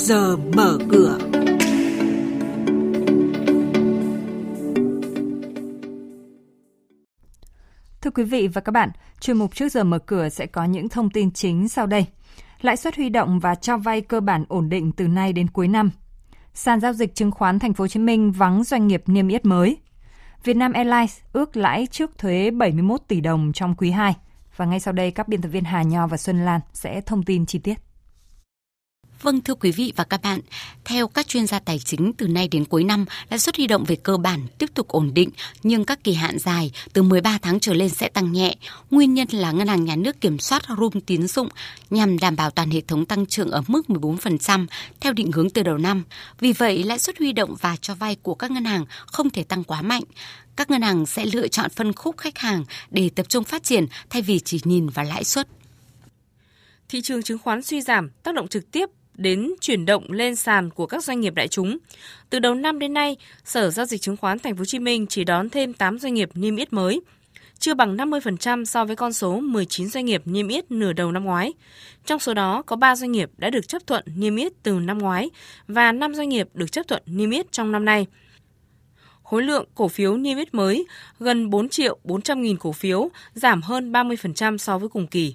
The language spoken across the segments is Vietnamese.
giờ mở cửa. Thưa quý vị và các bạn, chuyên mục trước giờ mở cửa sẽ có những thông tin chính sau đây. Lãi suất huy động và cho vay cơ bản ổn định từ nay đến cuối năm. Sàn giao dịch chứng khoán Thành phố Hồ Chí Minh vắng doanh nghiệp niêm yết mới. Vietnam Airlines ước lãi trước thuế 71 tỷ đồng trong quý 2. Và ngay sau đây các biên tập viên Hà Nho và Xuân Lan sẽ thông tin chi tiết. Vâng thưa quý vị và các bạn, theo các chuyên gia tài chính từ nay đến cuối năm, lãi suất huy động về cơ bản tiếp tục ổn định nhưng các kỳ hạn dài từ 13 tháng trở lên sẽ tăng nhẹ. Nguyên nhân là ngân hàng nhà nước kiểm soát room tín dụng nhằm đảm bảo toàn hệ thống tăng trưởng ở mức 14% theo định hướng từ đầu năm. Vì vậy, lãi suất huy động và cho vay của các ngân hàng không thể tăng quá mạnh các ngân hàng sẽ lựa chọn phân khúc khách hàng để tập trung phát triển thay vì chỉ nhìn vào lãi suất. Thị trường chứng khoán suy giảm tác động trực tiếp đến chuyển động lên sàn của các doanh nghiệp đại chúng. Từ đầu năm đến nay, Sở giao dịch chứng khoán Thành phố Hồ Chí Minh chỉ đón thêm 8 doanh nghiệp niêm yết mới, chưa bằng 50% so với con số 19 doanh nghiệp niêm yết nửa đầu năm ngoái. Trong số đó có 3 doanh nghiệp đã được chấp thuận niêm yết từ năm ngoái và 5 doanh nghiệp được chấp thuận niêm yết trong năm nay. Khối lượng cổ phiếu niêm yết mới gần 4 triệu 400 nghìn cổ phiếu, giảm hơn 30% so với cùng kỳ.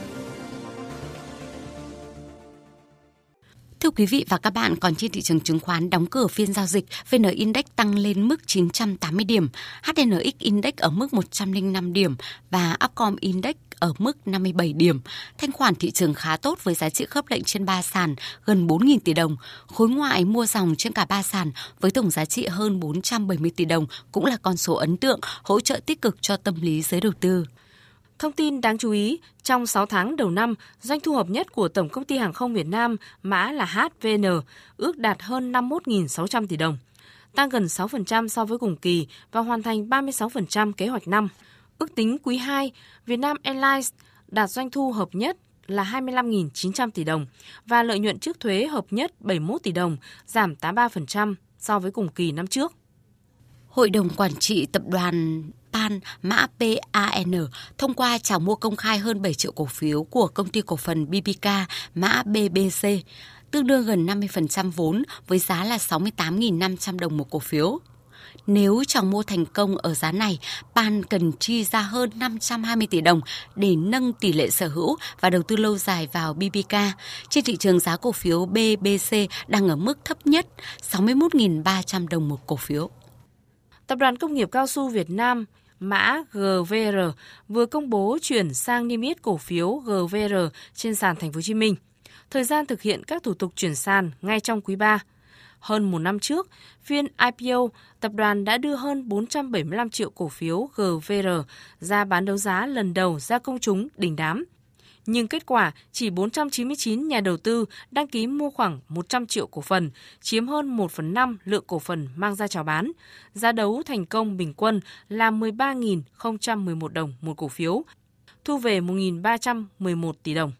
Thưa quý vị và các bạn, còn trên thị trường chứng khoán đóng cửa phiên giao dịch, VN Index tăng lên mức 980 điểm, HNX Index ở mức 105 điểm và Upcom Index ở mức 57 điểm. Thanh khoản thị trường khá tốt với giá trị khớp lệnh trên 3 sàn gần 4.000 tỷ đồng. Khối ngoại mua dòng trên cả 3 sàn với tổng giá trị hơn 470 tỷ đồng cũng là con số ấn tượng, hỗ trợ tích cực cho tâm lý giới đầu tư. Thông tin đáng chú ý, trong 6 tháng đầu năm, doanh thu hợp nhất của Tổng công ty Hàng không Việt Nam, mã là HVN, ước đạt hơn 51.600 tỷ đồng, tăng gần 6% so với cùng kỳ và hoàn thành 36% kế hoạch năm. Ước tính quý 2, Vietnam Airlines đạt doanh thu hợp nhất là 25.900 tỷ đồng và lợi nhuận trước thuế hợp nhất 71 tỷ đồng, giảm 83% so với cùng kỳ năm trước. Hội đồng Quản trị Tập đoàn PAN mã PAN thông qua chào mua công khai hơn 7 triệu cổ phiếu của công ty cổ phần BBK mã BBC, tương đương gần 50% vốn với giá là 68.500 đồng một cổ phiếu. Nếu chào mua thành công ở giá này, PAN cần chi ra hơn 520 tỷ đồng để nâng tỷ lệ sở hữu và đầu tư lâu dài vào BBK. Trên thị trường giá cổ phiếu BBC đang ở mức thấp nhất 61.300 đồng một cổ phiếu. Tập đoàn Công nghiệp Cao su Việt Nam mã GVR vừa công bố chuyển sang niêm yết cổ phiếu GVR trên sàn Thành phố Hồ Chí Minh. Thời gian thực hiện các thủ tục chuyển sàn ngay trong quý 3. Hơn một năm trước, phiên IPO, tập đoàn đã đưa hơn 475 triệu cổ phiếu GVR ra bán đấu giá lần đầu ra công chúng đỉnh đám nhưng kết quả chỉ 499 nhà đầu tư đăng ký mua khoảng 100 triệu cổ phần, chiếm hơn 1 phần 5 lượng cổ phần mang ra chào bán. Giá đấu thành công bình quân là 13.011 đồng một cổ phiếu, thu về 1.311 tỷ đồng.